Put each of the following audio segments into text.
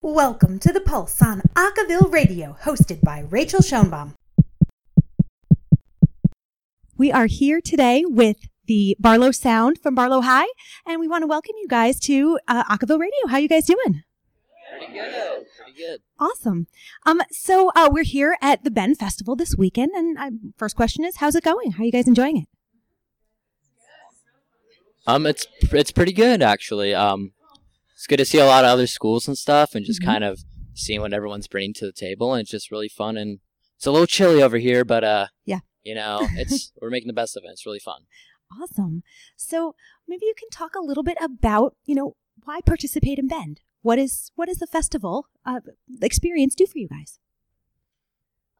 Welcome to The Pulse on Acaville Radio, hosted by Rachael Schoenbaum. We are here today with the Barlow Sound from Barlow High, and we want to welcome you guys to uh, Acaville Radio. How you guys doing? Pretty good. Pretty good. Awesome. Um, so uh, we're here at the Bend Festival this weekend, and uh, first question is, how's it going? How are you guys enjoying it? Um, it's it's pretty good actually. Um, it's good to see a lot of other schools and stuff, and just Mhm. kind of seeing what everyone's bringing to the table, and it's just really fun. And it's a little chilly over here, but uh, Yeah. you know, it's we're making the best of it. It's really fun. Awesome. So maybe you can talk a little bit about, you know, why participate in Bend? What is what is the festival uh, experience do for you guys?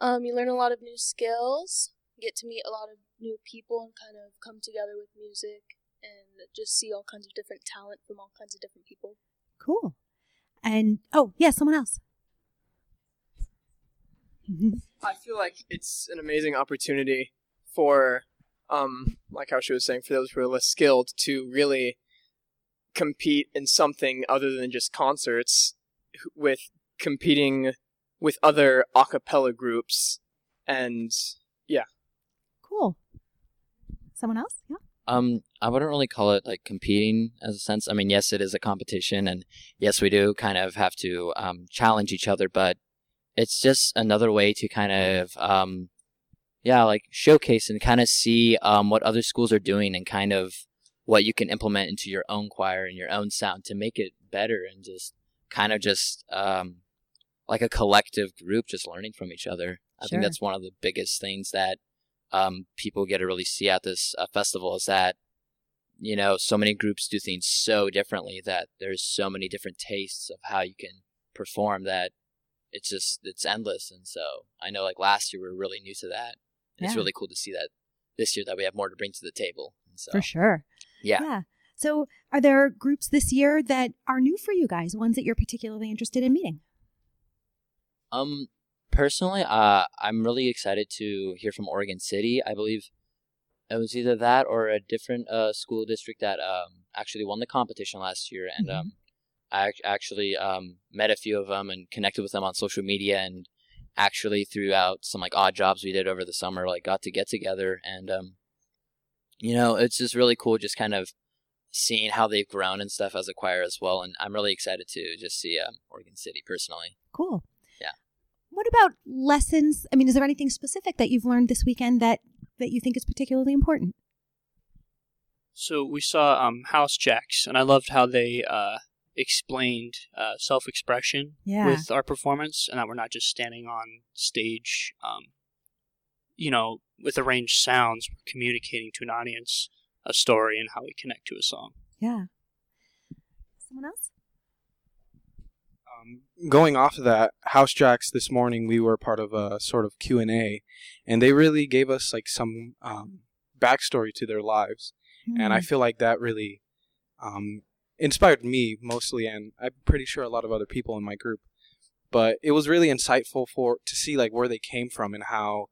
Um, you learn a lot of new skills, get to meet a lot of new people, and kind of come together with music and just see all kinds of different talent from all kinds of different people. Cool. And oh, yeah, someone else. Mhm. I feel like it's an amazing opportunity for, um, like how she was saying, for those who are less skilled to really compete in something other than just concerts, with competing with other a cappella groups, and yeah. Cool. Someone else? Yeah. Um, I wouldn't really call it like competing as a sense. I mean, yes, it is a competition, and yes, we do kind of have to um, challenge each other, but it's just another way to kind of, um, yeah, like showcase and kind of see um, what other schools are doing and kind of what you can implement into your own choir and your own sound to make it better and just kind of just um, like a collective group just learning from each other. I Sure. think that's one of the biggest things that um, people get to really see at this uh, festival is that you know so many groups do things so differently that there's so many different tastes of how you can perform that it's just it's endless and so i know like last year we were really new to that and it's really cool to see that this year that we have more to bring to the table and so For sure. yeah Yeah. So are there groups this year that are new for you guys, ones that you're particularly interested in meeting? Um, personally, uh, I'm really excited to hear from Oregon City. I believe it was either that or a different uh, school district that um, actually won the competition last year, and Mhm. um, I ac- actually um, met a few of them and connected with them on social media, and actually throughout some like odd jobs we did over the summer, like got to get together, and um, you know, it's just really cool, just kind of seeing how they've grown and stuff as a choir as well, and I'm really excited to just see um, Oregon City personally. Cool. What about lessons? I mean, is there anything specific that you've learned this weekend that that you think is particularly important? So we saw um, House Jacks, and I loved how they uh, explained uh, self-expression Yeah. with our performance, and that we're not just standing on stage, um, you know, with arranged sounds, we're communicating to an audience a story and how we connect to a song. Yeah. Someone else? Um, going off of that, House Jacks this morning we were part of a sort of Q and A, and they really gave us like some um, backstory to their lives, and I Hmm. feel like that really um, inspired me mostly, and I'm pretty sure a lot of other people in my group. But it was really insightful for to see like where they came from and how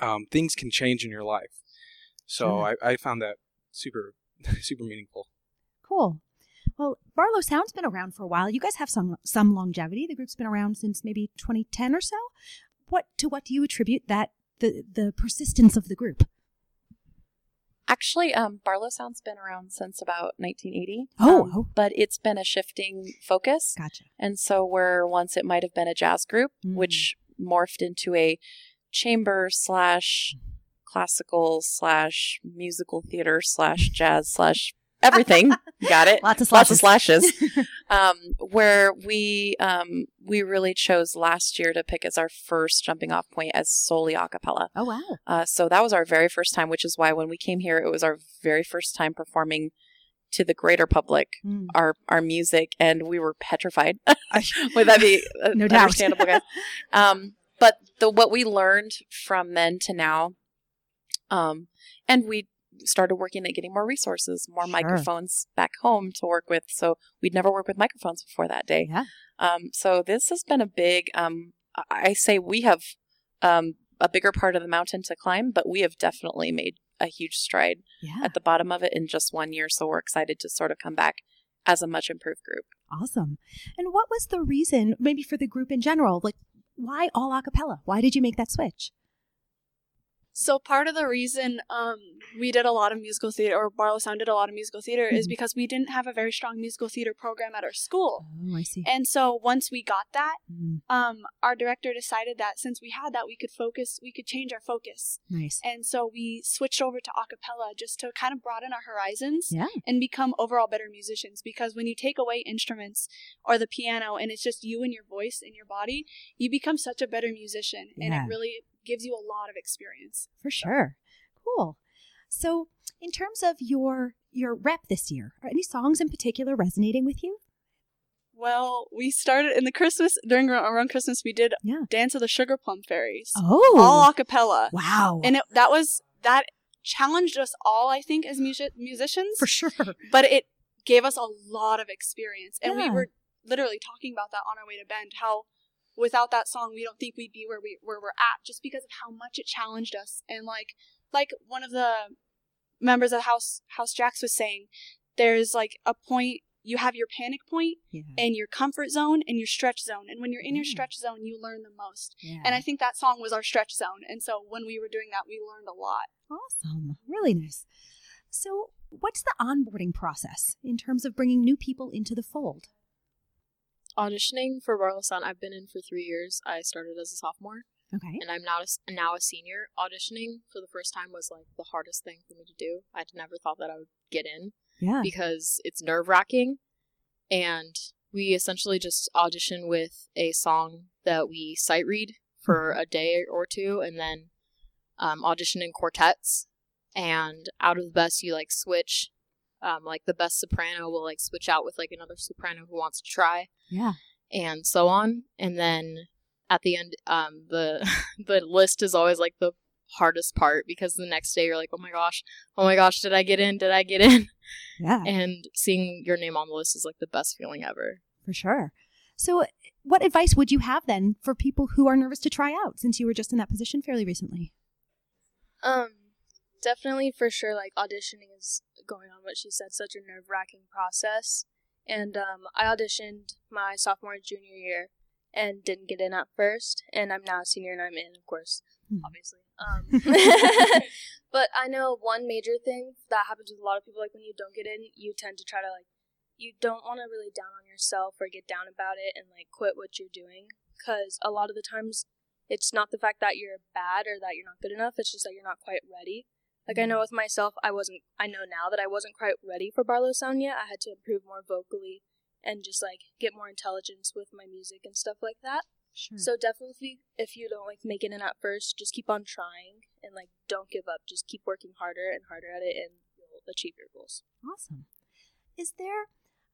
um, things can change in your life. So I, I found that super super meaningful. Cool. Well, Barlow Sound's been around for a while. You guys have some some longevity. The group's been around since maybe 2010 or so. What to what do you attribute that the the persistence of the group? Actually, um, Barlow Sound's been around since about 1980. Oh, um, oh. but it's been a shifting focus, Gotcha. and so where once it might have been a jazz group, Mm. which morphed into a chamber slash classical slash musical theater slash jazz slash everything. Got it? Lots of Lots of slashes. slashes. um, where we um, we really chose last year to pick as our first jumping off point as solely a cappella. oh wow. Uh, so that was our very first time, which is why when we came here, it was our very first time performing to the greater public Mm. our our music, and we were petrified. Would that be uh, No doubt. understandable, guys? Um, but the what we learned from then to now, um, and we started working at getting more resources, more Sure. microphones back home to work with. So we'd never worked with microphones before that day. Yeah. Um, so this has been a big. Um, I say we have um, a bigger part of the mountain to climb, but we have definitely made a huge stride Yeah. at the bottom of it in just one year. So we're excited to sort of come back as a much improved group. Awesome. And what was the reason, maybe for the group in general, like why all a cappella? Why did you make that switch? So part of the reason um, we did a lot of musical theater, or Barlow Sound did a lot of musical theater, is Mhm. because we didn't have a very strong musical theater program at our school. Oh, I see. And so once we got that, Mm, um, our director decided that since we had that, we could focus, we could change our focus. nice. And so we switched over to a cappella just to kind of broaden our horizons Yeah. and become overall better musicians. Because when you take away instruments or the piano and it's just you and your voice and your body, you become such a better musician. And it really gives you a lot of experience. For sure. Cool. So, in terms of your your rep this year, are any songs in particular resonating with you? Well, we started in the Christmas during around Christmas. We did Yeah. Dance of the Sugar Plum Fairies, Oh, all a cappella, wow. and it, that was that challenged us all. I think as music, musicians, for sure. but it gave us a lot of experience, and we were literally talking about that on our way to Bend. How without that song, we don't think we'd be where we where we're at, just because of how much it challenged us. And like like one of the members of House House Jacks was saying, there's like a point. You have your panic point Yeah. and your comfort zone and your stretch zone. And when you're in your Mm. stretch zone, you learn the most. yeah. And I think that song was our stretch zone. And so when we were doing that, we learned a lot. awesome. Really nice. So, what's the onboarding process in terms of bringing new people into the fold? Auditioning for Barlow Sound, I've been in for three years. I started as a sophomore, Okay. and I'm now a, now a senior. Auditioning for the first time was like the hardest thing for me to do. I'd never thought that I would get in Yeah. because it's nerve wracking, and we essentially just audition with a song that we sight read for a day or two, and then um, audition in quartets. And out of the best, you like switch. Um, like the best soprano will like switch out with like another soprano who wants to try Yeah. and so on. And then at the end, um, the the list is always like the hardest part because the next day you're like, oh my gosh, oh my gosh, did I get in? Did I get in? Yeah. And seeing your name on the list is like the best feeling ever. For sure. So, what advice would you have then for people who are nervous to try out since you were just in that position fairly recently? Um, definitely for sure, like auditioning is going on what she said, such a nerve wracking process. And um, I auditioned my sophomore and junior year and didn't get in at first, and I'm now a senior and I'm in, of course, Hmm. obviously. Um, but I know one major thing that happens with a lot of people, like when you don't get in, you tend to try to like, you don't want to really down on yourself or get down about it and like quit what you're doing, because a lot of the times it's not the fact that you're bad or that you're not good enough it's just that you're not quite ready like i know with myself i wasn't i know now that i wasn't quite ready for barlow sound yet i had to improve more vocally and just like get more intelligence with my music and stuff like that Sure. so definitely if you don't like make it in at first just keep on trying and like don't give up just keep working harder and harder at it and you'll achieve your goals awesome. Is there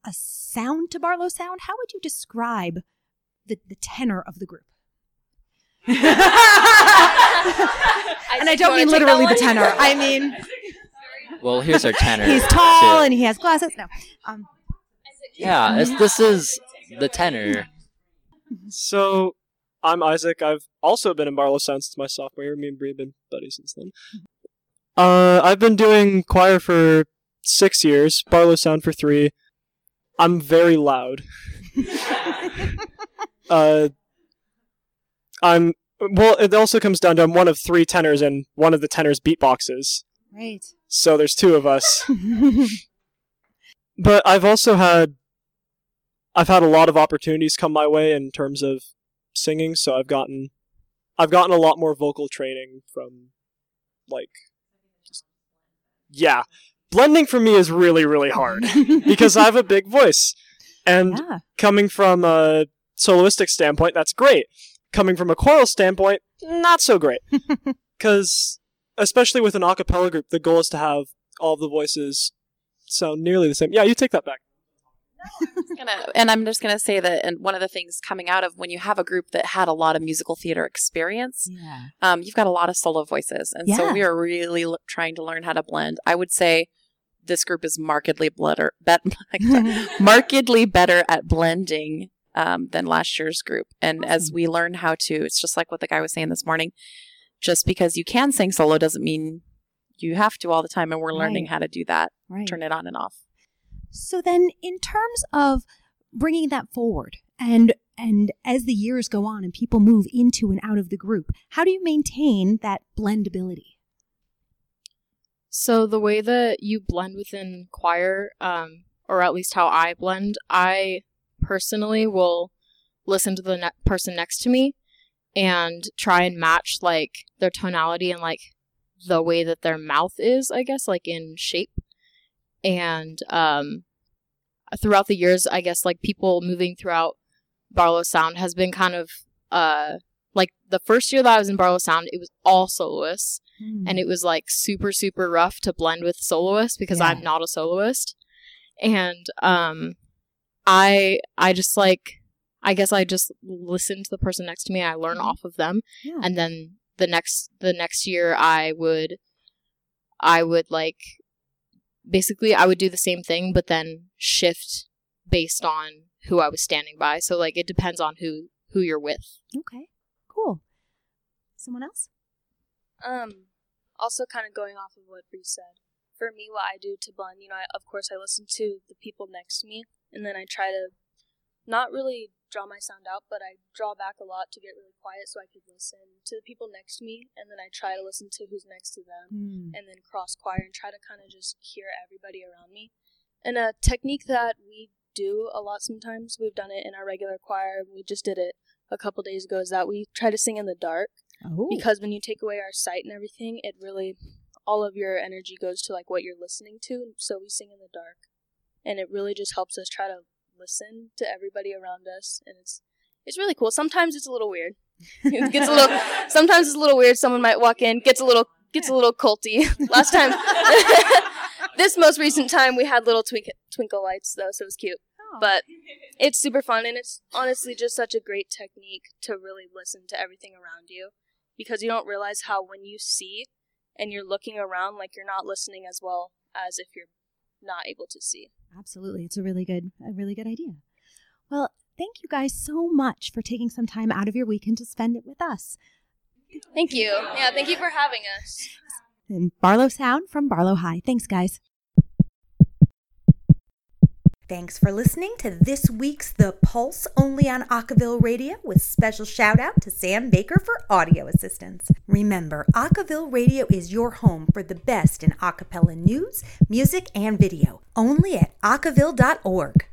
a sound to Barlow Sound? How would you describe the, the tenor of the group? and I don't mean literally the tenor. I mean Well, here's our tenor. he's tall too. and he has glasses. No. Um, Yeah, it's, this is the tenor. So, I'm Isaac. I've also been in Barlow Sound since my sophomore year. Me and Brie have been buddies since then. Uh, I've been doing choir for six years, Barlow Sound for three. I'm very loud. uh, I'm well. It also comes down to I'm one of three tenors, and one of the tenors beatboxes. right. So there's two of us. but I've also had I've had a lot of opportunities come my way in terms of singing, so I've gotten I've gotten a lot more vocal training from like just- yeah. Blending for me is really really hard because I have a big voice. And yeah. coming from a soloistic standpoint, that's great. Coming from a choral standpoint, not so great. Cuz especially with an a cappella group, the goal is to have all of the voices sound nearly the same. Yeah, you take that back. gonna, and I'm just going to say that, and one of the things coming out of when you have a group that had a lot of musical theater experience, Yeah. um, you've got a lot of solo voices, and Yeah. so we are really l- trying to learn how to blend. I would say this group is markedly better, bet, markedly better at blending um, than last year's group. And as we learn how to, it's just like what the guy was saying this morning. Just because you can sing solo doesn't mean you have to all the time, and we're learning Right. how to do that. Right. Turn it on and off. So then, in terms of bringing that forward, and and as the years go on and people move into and out of the group, how do you maintain that blendability? So the way that you blend within choir, um, or at least how I blend, I personally will listen to the ne- person next to me and try and match like their tonality and like the way that their mouth is, I guess, like in shape. And um, throughout the years, I guess like people moving throughout Barlow Sound has been kind of uh like the first year that I was in Barlow Sound, it was all soloists Hmm. and it was like super super rough to blend with soloists because Yeah. I'm not a soloist. And um I I just like I guess I just listen to the person next to me. I learn Mhm. off of them yeah. and then the next the next year I would I would like basically I would do the same thing but then shift based on who I was standing by. So like it depends on who who you're with. okay. Cool. Someone else? Um, also kind of going off of what Bree said. For me, what I do to blend, you know, I, of course I listen to the people next to me, and then I try to not really draw my sound out, but I draw back a lot to get really quiet so I could listen to the people next to me, and then I try to listen to who's next to them, Hmm. and then cross choir and try to kind of just hear everybody around me. And a technique that we do a lot sometimes, we've done it in our regular choir, we just did it a couple days ago, is that we try to sing in the dark Oh. because when you take away our sight and everything, it really all of your energy goes to like what you're listening to. So we sing in the dark, and it really just helps us try to listen to everybody around us, and it's it's really cool. Sometimes it's a little weird. It gets a little. Sometimes it's a little weird. Someone might walk in, gets a little gets a little culty. Last time, this most recent time, we had little twink, twinkle lights though, so it was cute. Oh. But it's super fun, and it's honestly just such a great technique to really listen to everything around you because you don't realize how when you see and you're looking around, like you're not listening as well as if you're not able to see. Absolutely. It's a really good a really good idea. Well, thank you guys so much for taking some time out of your weekend to spend it with us. Thank you. Yeah, thank you for having us. And Barlow Sound from Barlow High. Thanks guys. Thanks for listening to this week's The Pulse only on Acaville Radio with special shout out to Sam Baker for audio assistance. Remember, Acaville Radio is your home for the best in acapella news, music, and video, only at acaville.org.